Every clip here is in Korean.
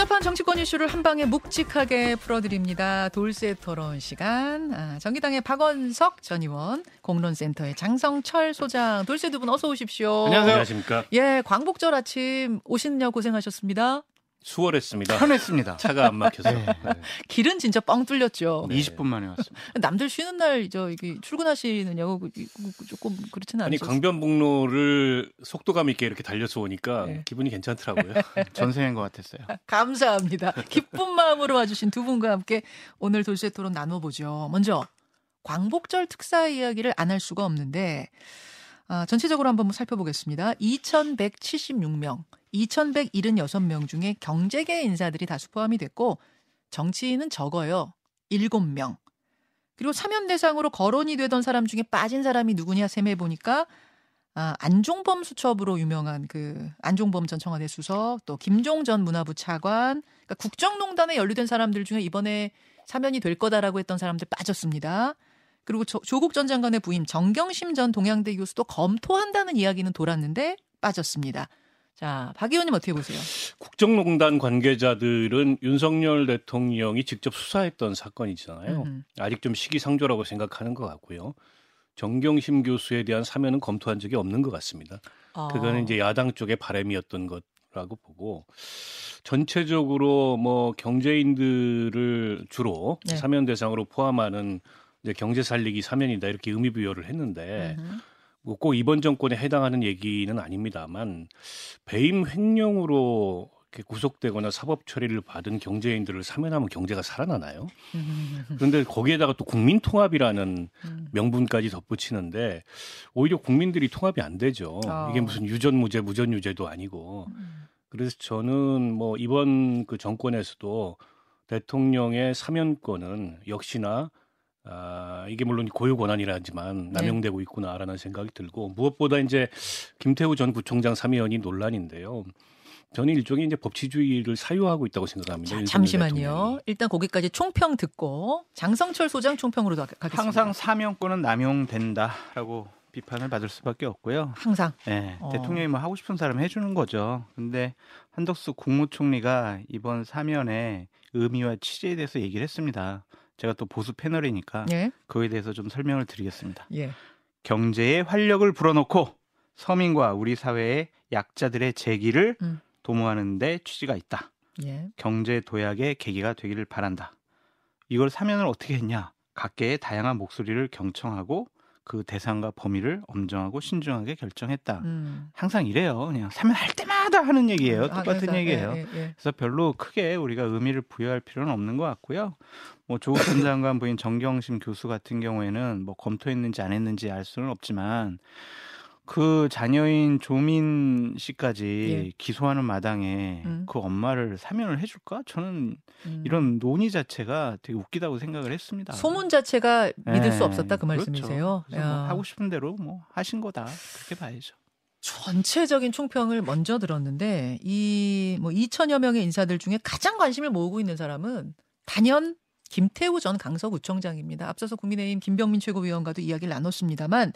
복잡한 정치권 이슈를 한 방에 묵직하게 풀어드립니다. 돌쇠 토론 시간. 아, 정기당의 박원석 전 의원, 공론센터의 장성철 소장, 돌쇠 두분 어서 오십시오. 안녕하세요. 안녕하십니까. 예, 광복절 아침 오시느냐 고생하셨습니다. 수월했습니다. 편했습니다. 차가 안 막혀서. 네. 길은 진짜 뻥 뚫렸죠. 네. 20분 만에 왔습니다. 남들 쉬는 날 저 이게 출근하시느냐고 그- 그- 조금 그렇지는 아니 않죠. 강변북로를 속도감 있게 이렇게 달려서 오니까 네. 기분이 괜찮더라고요. 전생인 것 같았어요. 감사합니다. 기쁜 마음으로 와주신 두 분과 함께 오늘 돌쇠 토론 나눠보죠. 먼저 광복절 특사 이야기를 안 할 수가 없는데 아, 전체적으로 한번 뭐 살펴보겠습니다. 2,176명, 2,176명 중에 경제계 인사들이 다수 포함이 됐고 정치인은 적어요. 7명. 그리고 사면 대상으로 거론이 되던 사람 중에 빠진 사람이 누구냐 셈해 보니까 아, 안종범 수첩으로 유명한 그 안종범 전 청와대 수석, 또 김종 전 문화부 차관, 그러니까 국정농단에 연루된 사람들 중에 이번에 사면이 될 거다라고 했던 사람들 빠졌습니다. 그리고 조, 조국 전 장관의 부임 정경심 전 동양대 교수도 검토한다는 이야기는 돌았는데 빠졌습니다. 자, 박 의원님 어떻게 보세요? 국정농단 관계자들은 윤석열 대통령이 직접 수사했던 사건이잖아요. 음. 아직 좀 시기상조라고 생각하는 것 같고요. 정경심 교수에 대한 사면은 검토한 적이 없는 것 같습니다. 어, 그거는 이제 야당 쪽의 바람이었던 것라고 보고 전체적으로 뭐 경제인들을 주로 네. 사면 대상으로 포함하는 이제 경제 살리기 사면이다 이렇게 의미 부여를 했는데. 뭐 꼭 이번 정권에 해당하는 얘기는 아닙니다만 배임 횡령으로 이렇게 구속되거나 사법 처리를 받은 경제인들을 사면하면 경제가 살아나나요? 음, 그런데 거기에다가 또 국민 통합이라는 음. 명분까지 덧붙이는데 오히려 국민들이 통합이 안 되죠. 아. 이게 무슨 유전무죄, 무전유죄도 아니고. 음. 그래서 저는 뭐 이번 그 정권에서도 대통령의 사면권은 역시나 아, 이게 물론 고유 권한이라지만 네. 남용되고 있구나라는 생각이 들고 무엇보다 이제 김태우 전 구청장 사면이 논란인데요. 저는 일종의 이제 법치주의를 사유하고 있다고 생각합니다. 자, 잠시만요. 대통령이. 일단 거기까지 총평 듣고 장성철 소장 총평으로 가- 가겠습니다. 항상 사명권은 남용된다라고 비판을 받을 수밖에 없고요. 항상 네, 어. 대통령이 뭐 하고 싶은 사람 해주는 거죠. 근데 한덕수 국무총리가 이번 사면의 의미와 취지에 대해서 얘기를 했습니다. 제가 또 보수 패널이니까 예. 그거에 대해서 좀 설명을 드리겠습니다. 예. 경제에 활력을 불어넣고 서민과 우리 사회의 약자들의 재기를 음. 도모하는 데 취지가 있다. 예. 경제 도약의 계기가 되기를 바란다. 이걸 사면을 어떻게 했냐? 각계의 다양한 목소리를 경청하고 그 대상과 범위를 엄정하고 신중하게 결정했다. 음. 항상 이래요. 그냥 사면 할 때마다 하는 얘기예요. 아, 똑같은 그래서, 얘기예요. 예, 예, 예. 그래서 별로 크게 우리가 의미를 부여할 필요는 없는 것 같고요. 뭐 조국 전 장관 부인 정경심 교수 같은 경우에는 뭐 검토했는지 안 했는지 알 수는 없지만 그 자녀인 조민 씨까지 예. 기소하는 마당에 음. 그 엄마를 사면을 해줄까? 저는 음. 이런 논의 자체가 되게 웃기다고 생각을 했습니다. 소문 자체가 믿을 수 예, 없었다 그 그렇죠. 말씀이세요. 뭐 야. 하고 싶은 대로 뭐 하신 거다 그렇게 봐야죠. 전체적인 총평을 먼저 들었는데 이 뭐 2천여 명의 인사들 중에 가장 관심을 모으고 있는 사람은 단연 김태우 전 강서구청장입니다. 앞서서 국민의힘 김병민 최고위원과도 이야기를 나눴습니다만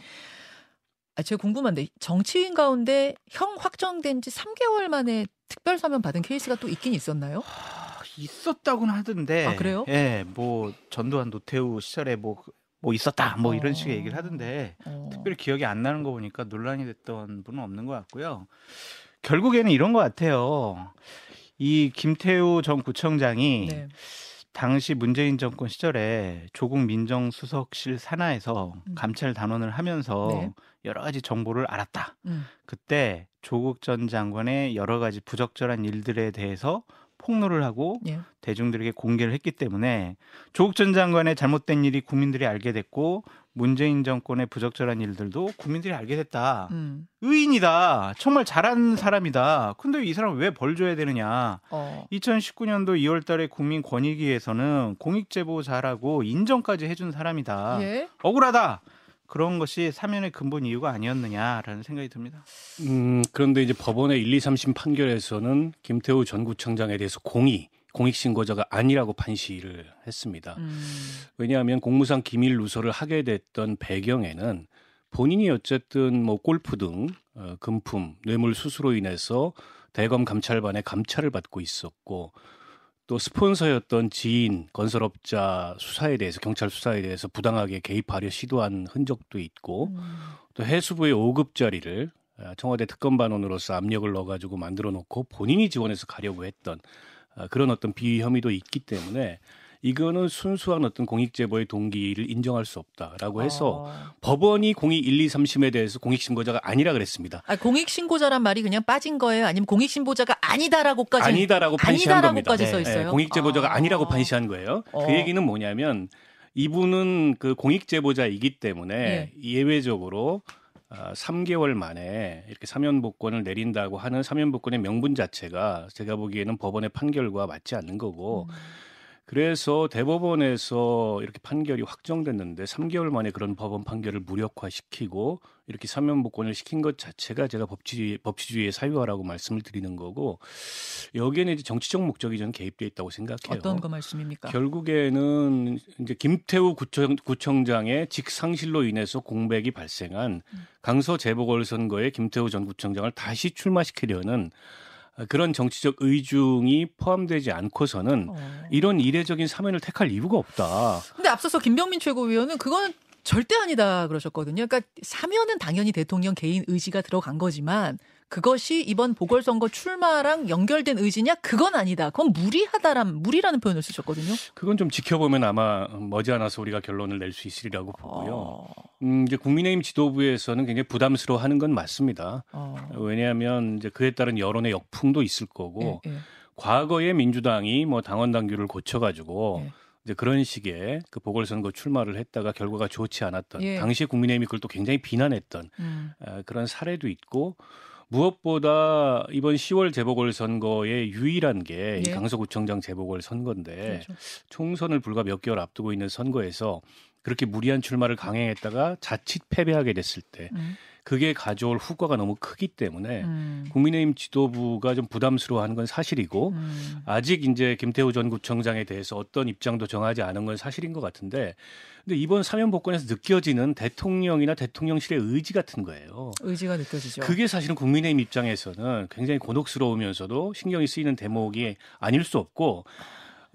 아, 제가 궁금한데 정치인 가운데 형 확정된 지 3개월 만에 특별 사면 받은 케이스가 또 있긴 있었나요? 아, 있었다고는 하던데. 아, 그래요? 예, 뭐 전두환 노태우 시절에 뭐뭐 있었다 뭐 이런 어. 식의 얘기를 하던데 어. 특별히 기억이 안 나는 거 보니까 논란이 됐던 분은 없는 것 같고요. 결국에는 이런 것 같아요. 이 김태우 전 구청장이 네. 당시 문재인 정권 시절에 조국 민정수석실 산하에서 음. 감찰 단원을 하면서 네. 여러 가지 정보를 알았다. 음. 그때 조국 전 장관의 여러 가지 부적절한 일들에 대해서 폭로를 하고 예. 대중들에게 공개를 했기 때문에 조국 전 장관의 잘못된 일이 국민들이 알게 됐고 문재인 정권의 부적절한 일들도 국민들이 알게 됐다. 음. 의인이다. 정말 잘한 사람이다. 근데 이 사람 왜 벌 줘야 되느냐? 어. 2019년도 2월 달에 국민권익위에서는 공익제보 잘하고 인정까지 해준 사람이다. 예. 억울하다. 그런 것이 사면의 근본 이유가 아니었느냐라는 생각이 듭니다. 음, 그런데 이제 법원의 1, 2, 3심 판결에서는 김태우 전 구청장에 대해서 공의, 공익신고자가 아니라고 판시를 했습니다. 음. 왜냐하면 공무상 기밀 누설을 하게 됐던 배경에는 본인이 어쨌든 뭐 골프 등 어, 금품, 뇌물 수수로 인해서 대검 감찰반의 감찰을 받고 있었고 또 스폰서였던 지인 건설업자 수사에 대해서 경찰 수사에 대해서 부당하게 개입하려 시도한 흔적도 있고 음. 또 해수부의 5급 자리를 아, 청와대 특검반원으로서 압력을 넣어가지고 만들어 놓고 본인이 지원해서 가려고 했던 아, 그런 어떤 비위 혐의도 있기 때문에 이거는 순수한 어떤 공익 제보의 동기를 인정할 수 없다라고 해서 어. 법원이 공익 1, 2, 3심에 대해서 공익 신고자가 아니라 그랬습니다. 아, 공익 신고자란 말이 그냥 빠진 거예요? 아니면 공익 신고자가 아니다라고까지 아니다라고 판시한 겁니다. 아니다라고까지 써 네, 있어요? 네, 공익 제보자가 아. 아. 니라고 판시한 거예요. 어. 그 얘기는 뭐냐면 이분은 그 공익 제보자이기 때문에 예. 예외적으로 아, 3개월 만에 이렇게 사면 복권을 내린다고 하는 사면 복권의 명분 자체가 제가 보기에는 법원의 판결과 맞지 않는 거고 음. 그래서 대법원에서 이렇게 판결이 확정됐는데 3개월 만에 그런 법원 판결을 무력화시키고 이렇게 사면복권을 시킨 것 자체가 제가 법치 법치주의의 사유화라고 말씀을 드리는 거고 여기에는 이제 정치적 목적이 저는 개입돼 있다고 생각해요. 어떤 거 말씀입니까? 결국에는 이제 김태우 구청, 구청장의 직상실로 인해서 공백이 발생한 음. 강서 재보궐선거에 김태우 전 구청장을 다시 출마시키려는 그런 정치적 의중이 포함되지 않고서는 어. 이런 이례적인 사면을 택할 이유가 없다. 근데 앞서서 김병민 최고위원은 그건 절대 아니다 그러셨거든요. 그러니까 사면은 당연히 대통령 개인 의지가 들어간 거지만 그것이 이번 보궐선거 출마랑 연결된 의지냐? 그건 아니다. 그건 무리하다란 무리라는 표현을 쓰셨거든요. 그건 좀 지켜보면 아마 머지않아서 우리가 결론을 낼 수 있으리라고 보고요. 어, 음, 이제 국민의힘 지도부에서는 굉장히 부담스러워하는 건 맞습니다. 어. 왜냐하면 이제 그에 따른 여론의 역풍도 있을 거고 예, 예. 과거에 민주당이 뭐 당원 당규를 고쳐가지고 예. 이제 그런 식의 그 보궐선거 출마를 했다가 결과가 좋지 않았던 예. 당시 국민의힘이 그걸 또 굉장히 비난했던 음. 아, 그런 사례도 있고 무엇보다 이번 10월 재보궐 선거의 유일한 게이 예. 강서구청장 재보궐 선거인데 그렇죠. 총선을 불과 몇 개월 앞두고 있는 선거에서 그렇게 무리한 출마를 강행했다가 자칫 패배하게 됐을 때 음. 그게 가져올 후과가 너무 크기 때문에 음. 국민의힘 지도부가 좀 부담스러워하는 건 사실이고 음. 아직 이제 김태우 전 구청장에 대해서 어떤 입장도 정하지 않은 건 사실인 것 같은데 근데 이번 사면 복권에서 느껴지는 대통령이나 대통령실의 의지 같은 거예요. 의지가 느껴지죠. 그게 사실은 국민의힘 입장에서는 굉장히 곤혹스러우면서도 신경이 쓰이는 대목이 아닐 수 없고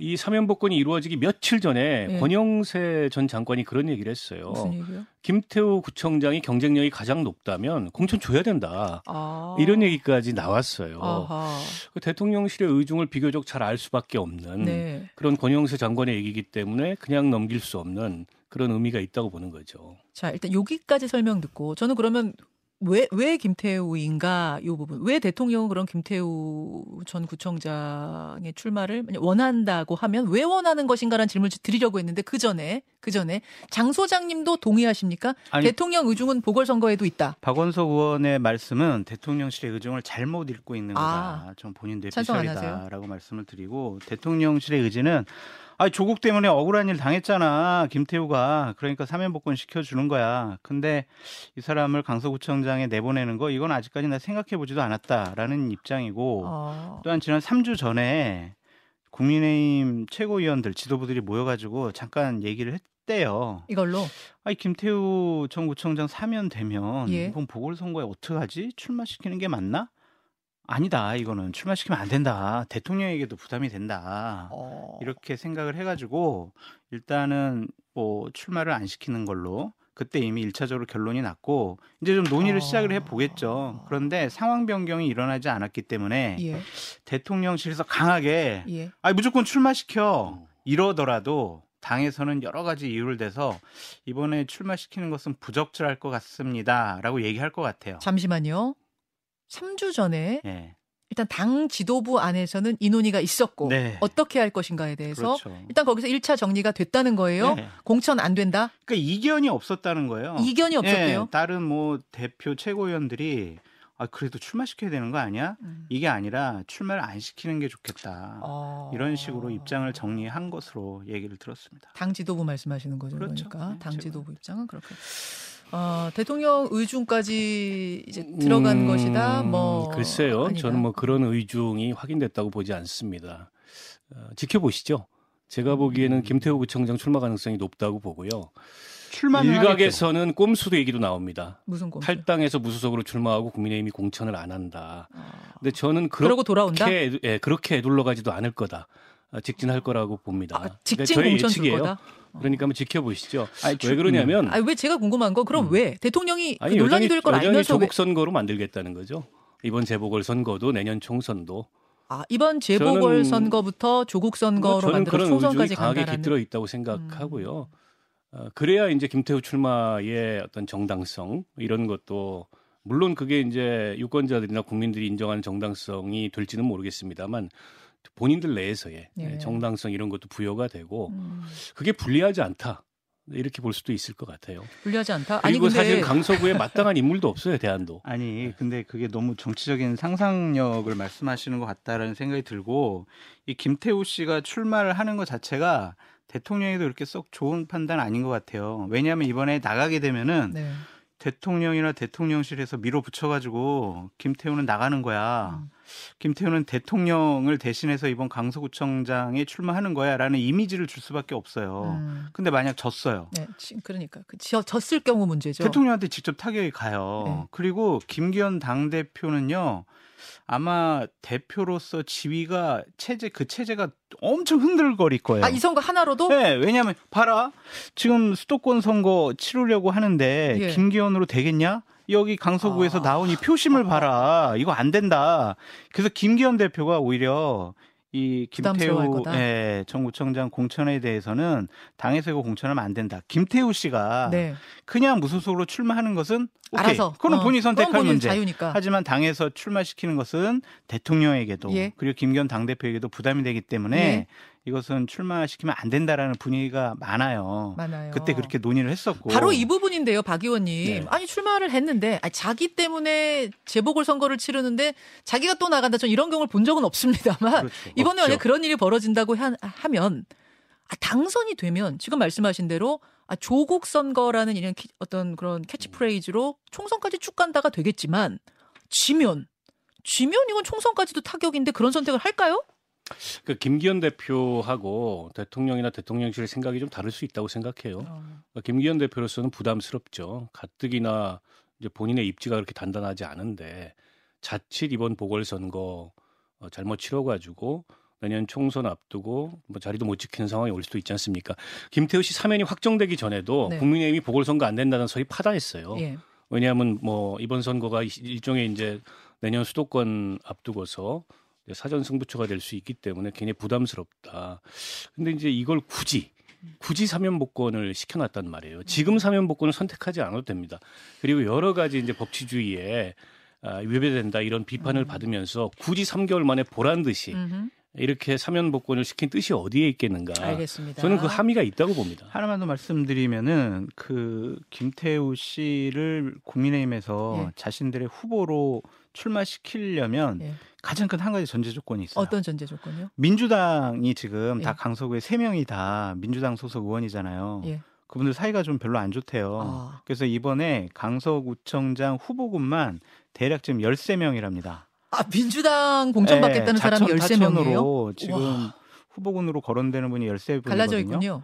이 사면 복권이 이루어지기 며칠 전에 예. 권영세 전 장관이 그런 얘기를 했어요. 무슨 얘기요? 김태우 구청장이 경쟁력이 가장 높다면 공천 줘야 된다. 아. 이런 얘기까지 나왔어요. 아하. 그 대통령실의 의중을 비교적 잘 알 수밖에 없는 네. 그런 권영세 장관의 얘기이기 때문에 그냥 넘길 수 없는 그런 의미가 있다고 보는 거죠. 자, 일단 여기까지 설명 듣고 저는 그러면 왜, 왜 김태우인가 이 부분. 왜 대통령은 그런 김태우 전 구청장의 출마를 원한다고 하면 왜 원하는 것인가라는 질문을 드리려고 했는데 그 전에, 그 전에 장 소장님도 동의하십니까? 아니- 대통령 의중은 보궐선거에도 있다. 박원석 의원의 말씀은 대통령실의 의중을 잘못 읽고 있는 아. 거다. 전 본인 찬성 안 뇌피셜이다라고 말씀을 드리고 대통령실의 의지는 아 조국 때문에 억울한 일 당했잖아 김태우가 그러니까 사면복권 시켜주는 거야. 근데 이 사람을 강서구청장에 내보내는 거 이건 아직까지 나 생각해보지도 않았다라는 입장이고 어. 또한 지난 3주 전에 국민의힘 최고위원들 지도부들이 모여가지고 잠깐 얘기를 했대요. 이걸로 아니 김태우 전 구청장 사면 되면 예. 이번 보궐선거에 어떡하지? 출마시키는 게 맞나? 아니다. 이거는 출마시키면 안 된다. 대통령에게도 부담이 된다. 어. 이렇게 생각을 해가지고 일단은 뭐 출마를 안 시키는 걸로 그때 이미 일차적으로 결론이 났고 이제 좀 논의를 어. 시작을 해 보겠죠. 그런데 상황 변경이 일어나지 않았기 때문에 예, 대통령실에서 강하게 예. 아니 무조건 출마시켜 이러더라도 당에서는 여러 가지 이유를 대서 이번에 출마시키는 것은 부적절할 것 같습니다라고 얘기할 것 같아요. 잠시만요. 3주 전에 예. 일단 당 지도부 안에서는 이 논의가 있었고 네. 어떻게 할 것인가에 대해서 그렇죠. 일단 거기서 1차 정리가 됐다는 거예요. 네. 공천 안 된다. 그러니까 이견이 없었다는 거예요. 이견이 없었대요. 예, 다른 뭐 대표 최고위원들이 아 그래도 출마시켜야 되는 거 아니야? 음. 이게 아니라 출마를 안 시키는 게 좋겠다. 어. 이런 식으로 입장을 정리한 것으로 얘기를 들었습니다. 당 지도부 말씀하시는 거죠. 그렇죠. 그러니까 네, 당. 지도부 입장은 그렇게. 어, 대통령 의중까지 이제 들어간 음, 것이다. 뭐 글쎄요. 아니다. 저는 뭐 그런 의중이 확인됐다고 보지 않습니다. 어, 지켜보시죠. 제가 보기에는 음. 김태우 구청장 출마 가능성이 높다고 보고요. 출마는 하겠죠. 일각에서는 꼼수도 얘기도 나옵니다. 무슨 꼼수? 탈당해서 무소속으로 출마하고 국민의힘이 공천을 안 한다. 아. 근데 저는 그러고 돌아온다? 그렇게 예, 그렇게 애둘러 가지도 않을 거다. 아, 직진할 거라고 봅니다. 아, 그러니까 직진 저희 공천 줄 예측이에요. 거다. 그러니까 한번 지켜보시죠. 아니, 왜 출- 그러냐면 아, 왜 제가 궁금한 거 그럼 음. 왜 대통령이 그 아니 논란이 될 걸 알면서 왜 조국 선거로 만들겠다는 거죠. 이번 재보궐 선거도 내년 총선도 아, 이번 재보궐 선거부터 조국 뭐 선거로 저는 만들어 그런 총선까지 강하게 간다라는 음. 깃들어 있다고 생각하고요. 어, 그래야 이제 김태우 출마의 어떤 정당성 이런 것도 물론 그게 이제 유권자들이나 국민들이 인정하는 정당성이 될지는 모르겠습니다만 본인들 내에서의 예. 정당성 이런 것도 부여가 되고 음, 그게 불리하지 않다 이렇게 볼 수도 있을 것 같아요. 불리하지 않다. 아니 그리고 근데 사실 강서구에 마땅한 인물도 없어요 대안도. 아니 근데 그게 너무 정치적인 상상력을 말씀하시는 것 같다라는 생각이 들고 이 김태우 씨가 출마를 하는 것 자체가 대통령에도 그렇게 썩 좋은 판단 아닌 것 같아요. 왜냐하면 이번에 나가게 되면은 네. 대통령이나 대통령실에서 밀어붙여가지고 김태우는 나가는 거야. 음. 김태우는 대통령을 대신해서 이번 강서구청장에 출마하는 거야라는 이미지를 줄 수밖에 없어요. 음, 근데 만약 졌어요. 네, 지- 그러니까 그 지- 졌을 경우 문제죠. 대통령한테 직접 타격이 가요. 네. 그리고 김기현 당 대표는요. 아마 대표로서 지위가 체제 그 체제가 엄청 흔들거릴 거예요. 아, 이 선거 하나로도 네, 왜냐하면 봐라 지금 수도권 선거 치르려고 하는데 예. 김기현으로 되겠냐? 여기 강서구에서 아. 나온 이 표심을 봐라. 이거 안 된다. 그래서 김기현 대표가 오히려 이 김태우. 예, 정구청장 공천에 대해서는 당에서 이거 공천하면 안 된다. 김태우 씨가 네. 그냥 무소속으로 출마하는 것은 오케이. 알아서 그건 어, 본인이 선택할 그건 본인 문제. 자유니까. 하지만 당에서 출마시키는 것은 대통령에게도 예. 그리고 김기현 당 대표에게도 부담이 되기 때문에 예. 이것은 출마시키면 안 된다라는 분위기가 많아요. 많아요. 그때 그렇게 논의를 했었고 바로 이 부분인데요, 박 의원님. 네. 아니 출마를 했는데 아니, 자기 때문에 재보궐 선거를 치르는데 자기가 또 나간다. 전 이런 경우를 본 적은 없습니다만 그렇죠. 이번에. 만약 그런 일이 벌어진다고 하, 하면 아, 당선이 되면 지금 말씀하신 대로 아, 조국 선거라는 이런 키- 어떤 그런 캐치프레이즈로 총선까지 쭉 간다가 되겠지만 지면 지면 이건 총선까지도 타격인데 그런 선택을 할까요? 그 김기현 대표하고 대통령이나 대통령실 생각이 좀 다를 수 있다고 생각해요. 그러니까 김기현 대표로서는 부담스럽죠. 가뜩이나 이제 본인의 입지가 그렇게 단단하지 않은데 자칫 이번 보궐선거 어, 잘못 치러가지고 내년 총선 앞두고 뭐 자리도 못 지키는 상황이 올 수도 있지 않습니까? 김태우 씨 사면이 확정되기 전에도 네. 국민의힘이 보궐선거 안 된다는 소리 파다했어요. 예. 왜냐하면 뭐 이번 선거가 일- 일종의 이제 내년 수도권 앞두고서 사전 승부처가 될 수 있기 때문에 굉장히 부담스럽다. 근데 이제 이걸 굳이 굳이 사면 복권을 시켜놨단 말이에요. 지금 사면 복권을 선택하지 않아도 됩니다. 그리고 여러 가지 이제 법치주의에 아, 위배된다 이런 비판을 음. 받으면서 굳이 3개월 만에 보란 듯이 음흠. 이렇게 사면 복권을 시킨 뜻이 어디에 있겠는가? 알겠습니다. 저는 그 함의가 있다고 봅니다. 하나만 더 말씀드리면은 그 김태우 씨를 국민의힘에서 예. 자신들의 후보로 출마시키려면 예. 가장 큰 한 가지 전제 조건이 있어요. 어떤 전제 조건이요? 민주당이 지금 다 예. 강서구에 세 명이 다 민주당 소속 의원이잖아요. 예. 그분들 사이가 좀 별로 안 좋대요. 아. 그래서 이번에 강서구청장 후보군만 대략 지금 13명이랍니다. 아, 민주당 공천 받겠다는 사람이 13명이에요? 로 지금 와. 후보군으로 거론되는 분이 13분이거든요. 갈라져 있군요.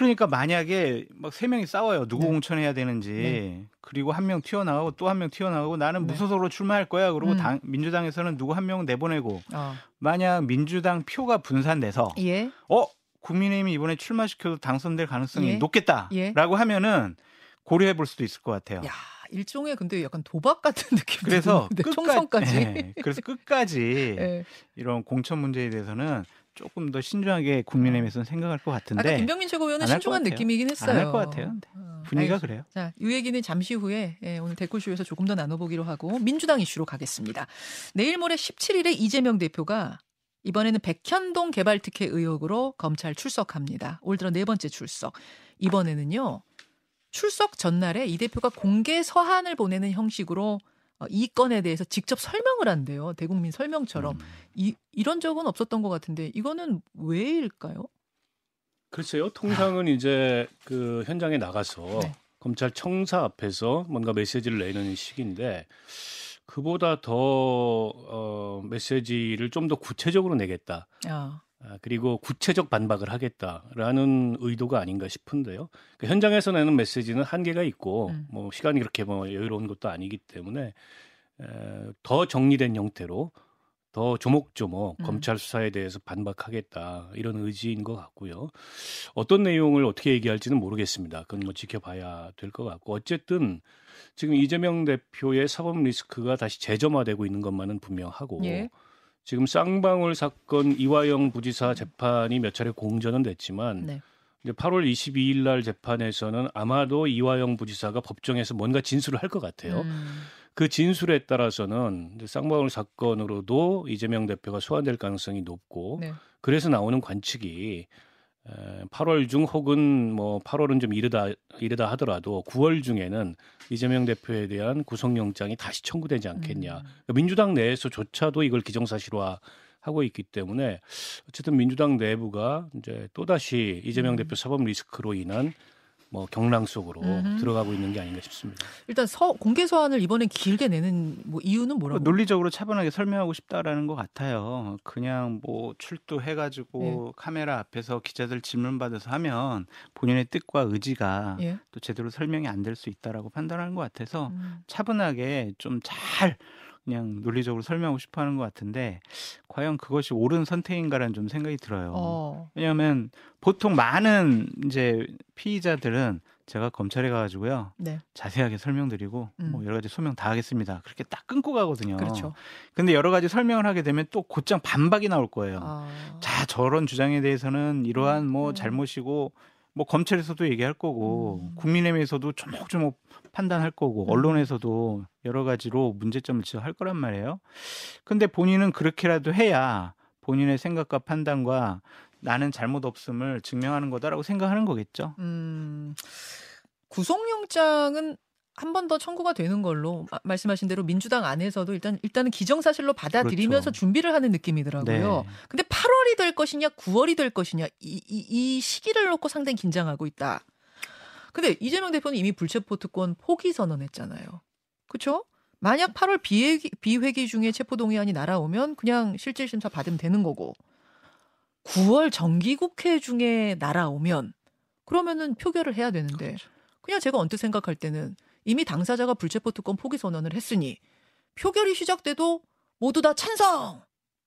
그러니까 만약에 막 세 명이 싸워요. 누구 네. 공천해야 되는지. 네. 그리고 한 명 튀어나가고 또 한 명 튀어나가고 나는 네. 무소속으로 출마할 거야. 그리고 음. 당, 민주당에서는 누구 한 명 내보내고 아. 만약 민주당 표가 분산돼서 예. 어 국민의힘이 이번에 출마시켜도 당선될 가능성이 예. 높겠다라고 예. 하면은 고려해 볼 수도 있을 것 같아요. 야, 일종의 근데 약간 도박 같은 느낌이 그래서 끝까지 총선까지. 예, 그래서 끝까지 예. 이런 공천 문제에 대해서는 조금 더 신중하게 국민의힘에서는 생각할 것 아까 같은데 김병민 최고위원은 신중한. 느낌이긴 했어요. 안 할 것 같아요. 어, 분위기가 알겠습니다. 그래요. 자, 이 얘기는 잠시 후에 예, 오늘 댓글쇼에서 조금 더 나눠보기로 하고 민주당 이슈로 가겠습니다. 내일 모레 17일에 이재명 대표가 이번에는 백현동 개발 특혜 의혹으로 검찰 출석합니다. 올 들어 네 번째 출석. 이번에는요. 출석 전날에 이 대표가 공개 서한을 보내는 형식으로 어, 이 건에 대해서 직접 설명을 한대요. 대국민 설명처럼. 음. 이, 이런 적은 없었던 것 같은데 이거는 왜일까요? 글쎄요. 통상은 이제 그 현장에 나가서 네. 검찰 청사 앞에서 뭔가 메시지를 내는 식인데 그보다 더 어, 메시지를 좀 더 구체적으로 내겠다. 아, 아, 그리고 구체적 반박을 하겠다라는 의도가 아닌가 싶은데요. 그 현장에서 내는 메시지는 한계가 있고 음. 뭐 시간이 그렇게 뭐 여유로운 것도 아니기 때문에 에, 더 정리된 형태로 더 조목조목 음. 검찰 수사에 대해서 반박하겠다 이런 의지인 것 같고요. 어떤 내용을 어떻게 얘기할지는 모르겠습니다. 그건 뭐 지켜봐야 될 것 같고 어쨌든 지금 이재명 대표의 사법 리스크가 다시 재점화되고 있는 것만은 분명하고 예. 지금 쌍방울 사건 이화영 부지사 재판이 몇 차례 공전은 됐지만 네. 이제 8월 22일 날 재판에서는 아마도 이화영 부지사가 법정에서 뭔가 진술을 할 것 같아요. 음. 그 진술에 따라서는 쌍방울 사건으로도 이재명 대표가 소환될 가능성이 높고 네. 그래서 나오는 관측이 에, 8월 중 혹은 뭐 8월은 좀 이르다 이르다 하더라도 9월 중에는 이재명 대표에 대한 구속영장이 다시 청구되지 않겠냐. 음. 그러니까 민주당 내에서조차도 이걸 기정사실화 하고 있기 때문에 어쨌든 민주당 내부가 이제 또 다시 이재명 음. 대표 사법 리스크로 인한 뭐 경랑 속으로 음흠. 들어가고 있는 게 아닌가 싶습니다. 일단 서, 공개 서한을 이번에 길게 내는 뭐 이유는 뭐라고? 논리적으로 차분하게 설명하고 싶다라는 것 같아요. 그냥 뭐 출두해가지고 예. 카메라 앞에서 기자들 질문 받아서 하면 본인의 뜻과 의지가 예. 또 제대로 설명이 안 될 수 있다라고 판단하는 것 같아서 음. 차분하게 좀 잘 그냥 논리적으로 설명하고 싶어 하는 것 같은데 과연 그것이 옳은 선택인가라는 좀 생각이 들어요. 어. 왜냐하면 보통 많은 이제 피의자들은 제가 검찰에 가가지고요 네. 자세하게 설명드리고 음. 뭐 여러 가지 소명 다 하겠습니다. 그렇게 딱 끊고 가거든요. 그렇죠. 근데 여러 가지 설명을 하게 되면 또 곧장 반박이 나올 거예요. 아. 자 저런 주장에 대해서는 이러한 뭐 음. 잘못이고 뭐 검찰에서도 얘기할 거고 음. 국민의힘에서도 조목조목 판단할 거고 음. 언론에서도 여러 가지로 문제점을 지적할 거란 말이에요. 근데 본인은 그렇게라도 해야 본인의 생각과 판단과 나는 잘못 없음을 증명하는 거다라고 생각하는 거겠죠. 음. 구속영장은 한 번 더 청구가 되는 걸로 마- 말씀하신 대로 민주당 안에서도 일단 일단은 기정사실로 받아들이면서 그렇죠. 준비를 하는 느낌이더라고요. 네. 근데 8월이 될 것이냐, 9월이 될 것이냐 이, 이, 이 시기를 놓고 상당히 긴장하고 있다. 근데 이재명 대표는 이미 불체포 특권 포기 선언했잖아요. 그렇죠? 만약 8월 비회기, 비회기 중에 체포동의안이 날아오면 그냥 실질심사 받으면 되는 거고 9월 정기국회 중에 날아오면 그러면은 표결을 해야 되는데 그렇죠. 그냥 제가 언뜻 생각할 때는 이미 당사자가 불체포 특권 포기 선언을 했으니 표결이 시작돼도 모두 다 찬성!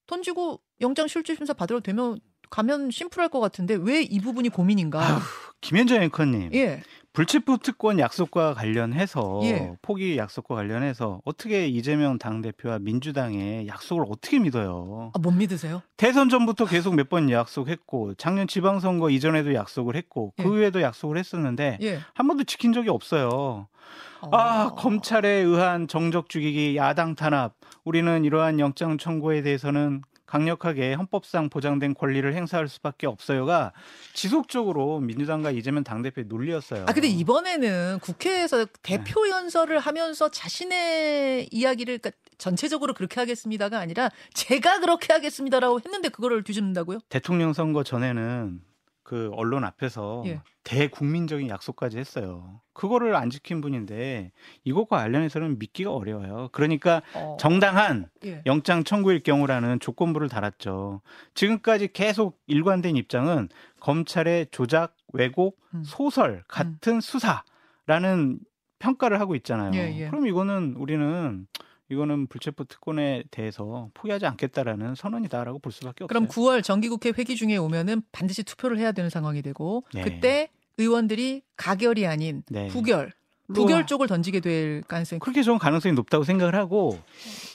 던지고 영장 실질 심사 받으러 되면 가면 심플할 것 같은데 왜 이 부분이 고민인가? 아휴, 김현정 앵커님. 예, 불체포 특권 약속과 관련해서 예. 포기 약속과 관련해서 어떻게 이재명 당 대표와 민주당의 약속을 어떻게 믿어요? 아, 못 믿으세요? 대선 전부터 계속 몇 번 약속했고 작년 지방선거 이전에도 약속을 했고 그 예. 후에도 약속을 했었는데 예. 한 번도 지킨 적이 없어요. 아 어. 검찰에 의한 정적 죽이기, 야당 탄압. 우리는 이러한 영장 청구에 대해서는 강력하게 헌법상 보장된 권리를 행사할 수밖에 없어요가 지속적으로 민주당과 이재명 당대표의 논리였어요. 아 근데 이번에는 국회에서 대표 연설을 하면서 자신의 이야기를 그러니까 전체적으로 그렇게 하겠습니다가 아니라 제가 그렇게 하겠습니다라고 했는데 그거를 뒤집는다고요? 대통령 선거 전에는 그 언론 앞에서 예. 대국민적인 약속까지 했어요. 그거를 안 지킨 분인데 이것과 관련해서는 믿기가 어려워요. 그러니까 어. 정당한 예. 영장 청구일 경우라는 조건부를 달았죠. 지금까지 계속 일관된 입장은 검찰의 조작, 왜곡, 음. 소설 같은 수사라는 평가를 하고 있잖아요. 예, 예. 그럼 이거는 우리는 이거는 불체포 특권에 대해서 포기하지 않겠다라는 선언이다라고 볼 수밖에 없어요. 그럼 9월 정기국회 회기 중에 오면은 반드시 투표를 해야 되는 상황이 되고 네. 그때 의원들이 가결이 아닌 네. 부결, 부결 쪽을 던지게 될 가능성이 그렇게 저는 가능성이 높다고 생각을 하고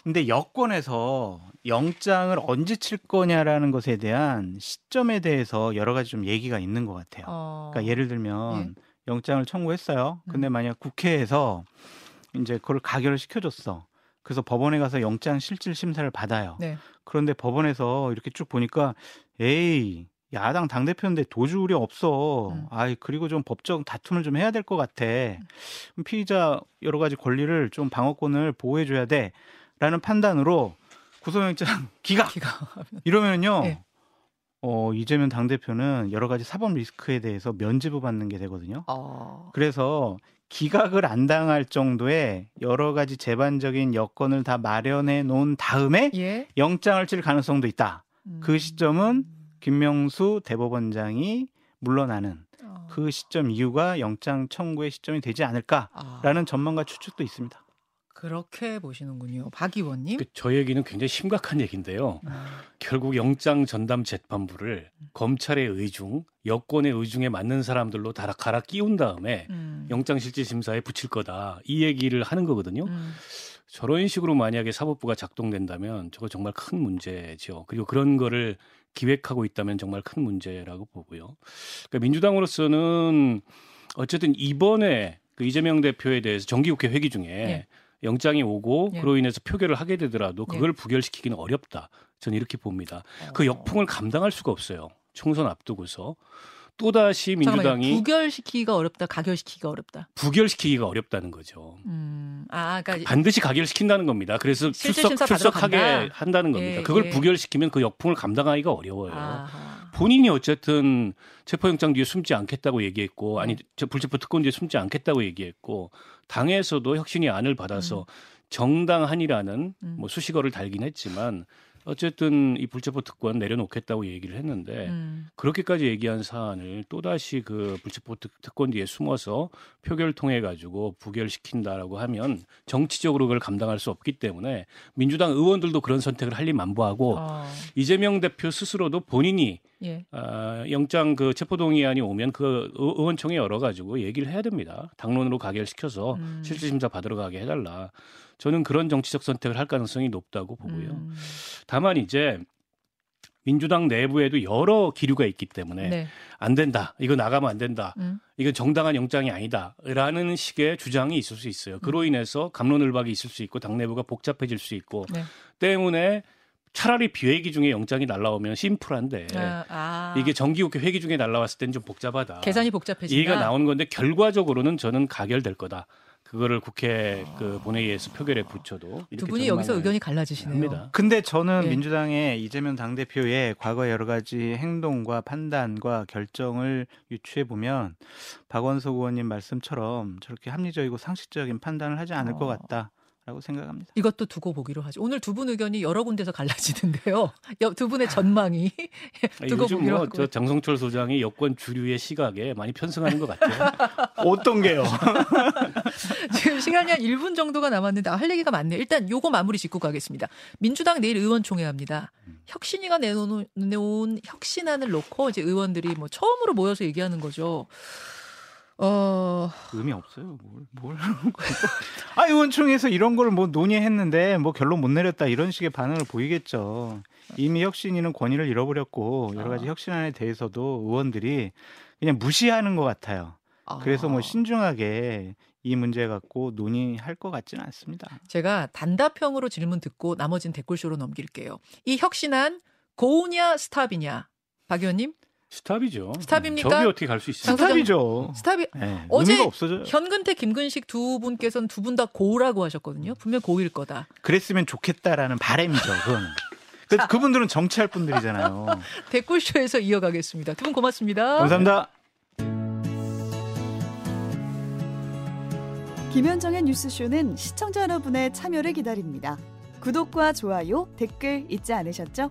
근데 여권에서 영장을 언제 칠 거냐라는 것에 대한 시점에 대해서 여러 가지 좀 얘기가 있는 것 같아요. 어. 그러니까 예를 들면 영장을 청구했어요. 근데 음. 만약 국회에서 이제 그걸 가결을 시켜줬어. 그래서 법원에 가서 영장 실질 심사를 받아요. 네. 그런데 법원에서 이렇게 쭉 보니까 에이 야당 당 대표인데 도주 우려 없어. 음. 아이 그리고 좀 법적 다툼을 좀 해야 될 것 같아. 그럼 피의자 여러 가지 권리를 좀 방어권을 보호해줘야 돼.라는 판단으로 구속영장 기각 기가 이러면요. 예. 어, 이재명 당 대표는 여러 가지 사법 리스크에 대해서 면죄부 받는 게 되거든요. 어. 그래서 기각을 안 당할 정도의 여러 가지 재반적인 여건을 다 마련해 놓은 다음에 예. 영장을 칠 가능성도 있다. 음. 그 시점은 김명수 대법원장이 물러나는 어. 그 시점 이후가 영장 청구의 시점이 되지 않을까라는 아, 전망과 추측도 있습니다. 그렇게 보시는군요. 박 의원님. 그 저 얘기는 굉장히 심각한 얘기인데요. 음. 결국 영장 전담 재판부를 검찰의 의중, 여권의 의중에 맞는 사람들로 다 갈아 끼운 다음에 음. 영장실질심사에 붙일 거다. 이 얘기를 하는 거거든요. 음. 저런 식으로 만약에 사법부가 작동된다면 저거 정말 큰 문제죠. 그리고 그런 거를 기획하고 있다면 정말 큰 문제라고 보고요. 그러니까 민주당으로서는 어쨌든 이번에 그 이재명 대표에 대해서 정기국회 회기 중에 예. 영장이 오고 예. 그로 인해서 표결을 하게 되더라도 그걸 부결시키기는 어렵다. 저는 이렇게 봅니다. 그 어. 역풍을 감당할 수가 없어요. 총선 앞두고서 또다시. 민주당이 부결시키기가 어렵다. 가결시키기가 어렵다. 부결시키기가 어렵다는 거죠. 음. 아, 그러니까 반드시 가결시킨다는 겁니다. 그래서 출석 출석하게. 한다는 겁니다. 예, 그걸 예. 부결시키면 그 역풍을 감당하기가 어려워요. 아하. 본인이 어쨌든 체포영장 뒤에 숨지 않겠다고 얘기했고 아니 네. 저 불체포 특권 뒤에 숨지 않겠다고 얘기했고 당에서도 혁신이 안을 받아서 정당한이라는 음. 뭐 수식어를 달긴 했지만 어쨌든 이 불체포 특권 내려놓겠다고 얘기를 했는데 음. 그렇게까지 얘기한 사안을 또 다시 그 불체포 특- 특권 뒤에 숨어서 표결 통해 가지고 부결시킨다라고 하면 정치적으로 그걸 감당할 수 없기 때문에 민주당 의원들도 그런 선택을 할리 만부하고 어. 이재명 대표 스스로도 본인이 예. 아, 영장 그 체포동의안이 오면 그 의- 의원총회 열어 가지고 얘기를 해야 됩니다. 당론으로 가결 시켜서 음. 실질심사 받으러 가게 해달라. 저는 그런 정치적 선택을 할 가능성이 높다고 보고요. 음. 다만 이제 민주당 내부에도 여러 기류가 있기 때문에 네. 안 된다. 이거 나가면 안 된다. 음. 이건 정당한 영장이 아니다.라는 식의 주장이 있을 수 있어요. 그로 음. 인해서 감론을박이 있을 수 있고 당 내부가 복잡해질 수 있고 네. 때문에 차라리 비회기 중에 영장이 날라오면 심플한데 아, 아. 이게 정기국회 회기 중에 날라왔을 때는 좀 복잡하다. 계산이 복잡해진다. 얘기가 나오는 건데 결과적으로는 저는 가결될 거다. 그거를 국회 그 본회의에서 표결에 붙여도 두 이렇게 분이 여기서 의견이 갈라지시네요. 합니다. 근데 저는 예. 민주당의 이재명 당대표의 과거 여러 가지 행동과 판단과 결정을 유추해 보면 박원석 의원님 말씀처럼 저렇게 합리적이고 상식적인 판단을 하지 않을 어. 것 같다 라고 생각합니다. 이것도 두고 보기로 하죠. 오늘 두 분 의견이 여러 군데서 갈라지는데요. 여- 두 분의 전망이 두고 요즘 보기로 뭐 하고. 저 장성철 소장이 여권 주류의 시각에 많이 편승하는 것 같아요. 어떤 게요? 지금 시간이 한 1분 정도가 남았는데 아, 할 얘기가 많네요. 일단 요거 마무리 짓고 가겠습니다. 민주당 내일 의원총회 합니다. 혁신이가 내놓은, 내놓은 혁신안을 놓고 이제 의원들이 뭐 처음으로 모여서 얘기하는 거죠. 어, 의미 없어요. 뭘, 뭘? 아, 의원총회에서 이런 걸 뭐 논의했는데 뭐 결론 못 내렸다 이런 식의 반응을 보이겠죠. 이미 혁신위는 권위를 잃어버렸고 여러 가지 아. 혁신안에 대해서도 의원들이 그냥 무시하는 것 같아요. 아, 그래서 뭐 신중하게 이 문제 갖고 논의할 것 같지는 않습니다. 제가 단답형으로 질문 듣고 나머지는 댓글쇼로 넘길게요. 이 혁신안 고우냐 스탑이냐? 박 의원님? 스탑이죠. 스탑입니까? 저기 어떻게 갈 수 있어요? 장- 스탑이죠. 스탑이 네, 어제 의미가 없어져요. 현근택, 김근식 두 분께서는 두 분 다 고라고 하셨거든요. 분명 고일 거다. 그랬으면 좋겠다라는 바람이죠. 그거는. 그, 그분들은 정치할 분들이잖아요. 댓글쇼에서 이어가겠습니다. 두 분 고맙습니다. 감사합니다. 김현정의 뉴스쇼는 시청자 여러분의 참여를 기다립니다. 구독과 좋아요, 댓글 잊지 않으셨죠?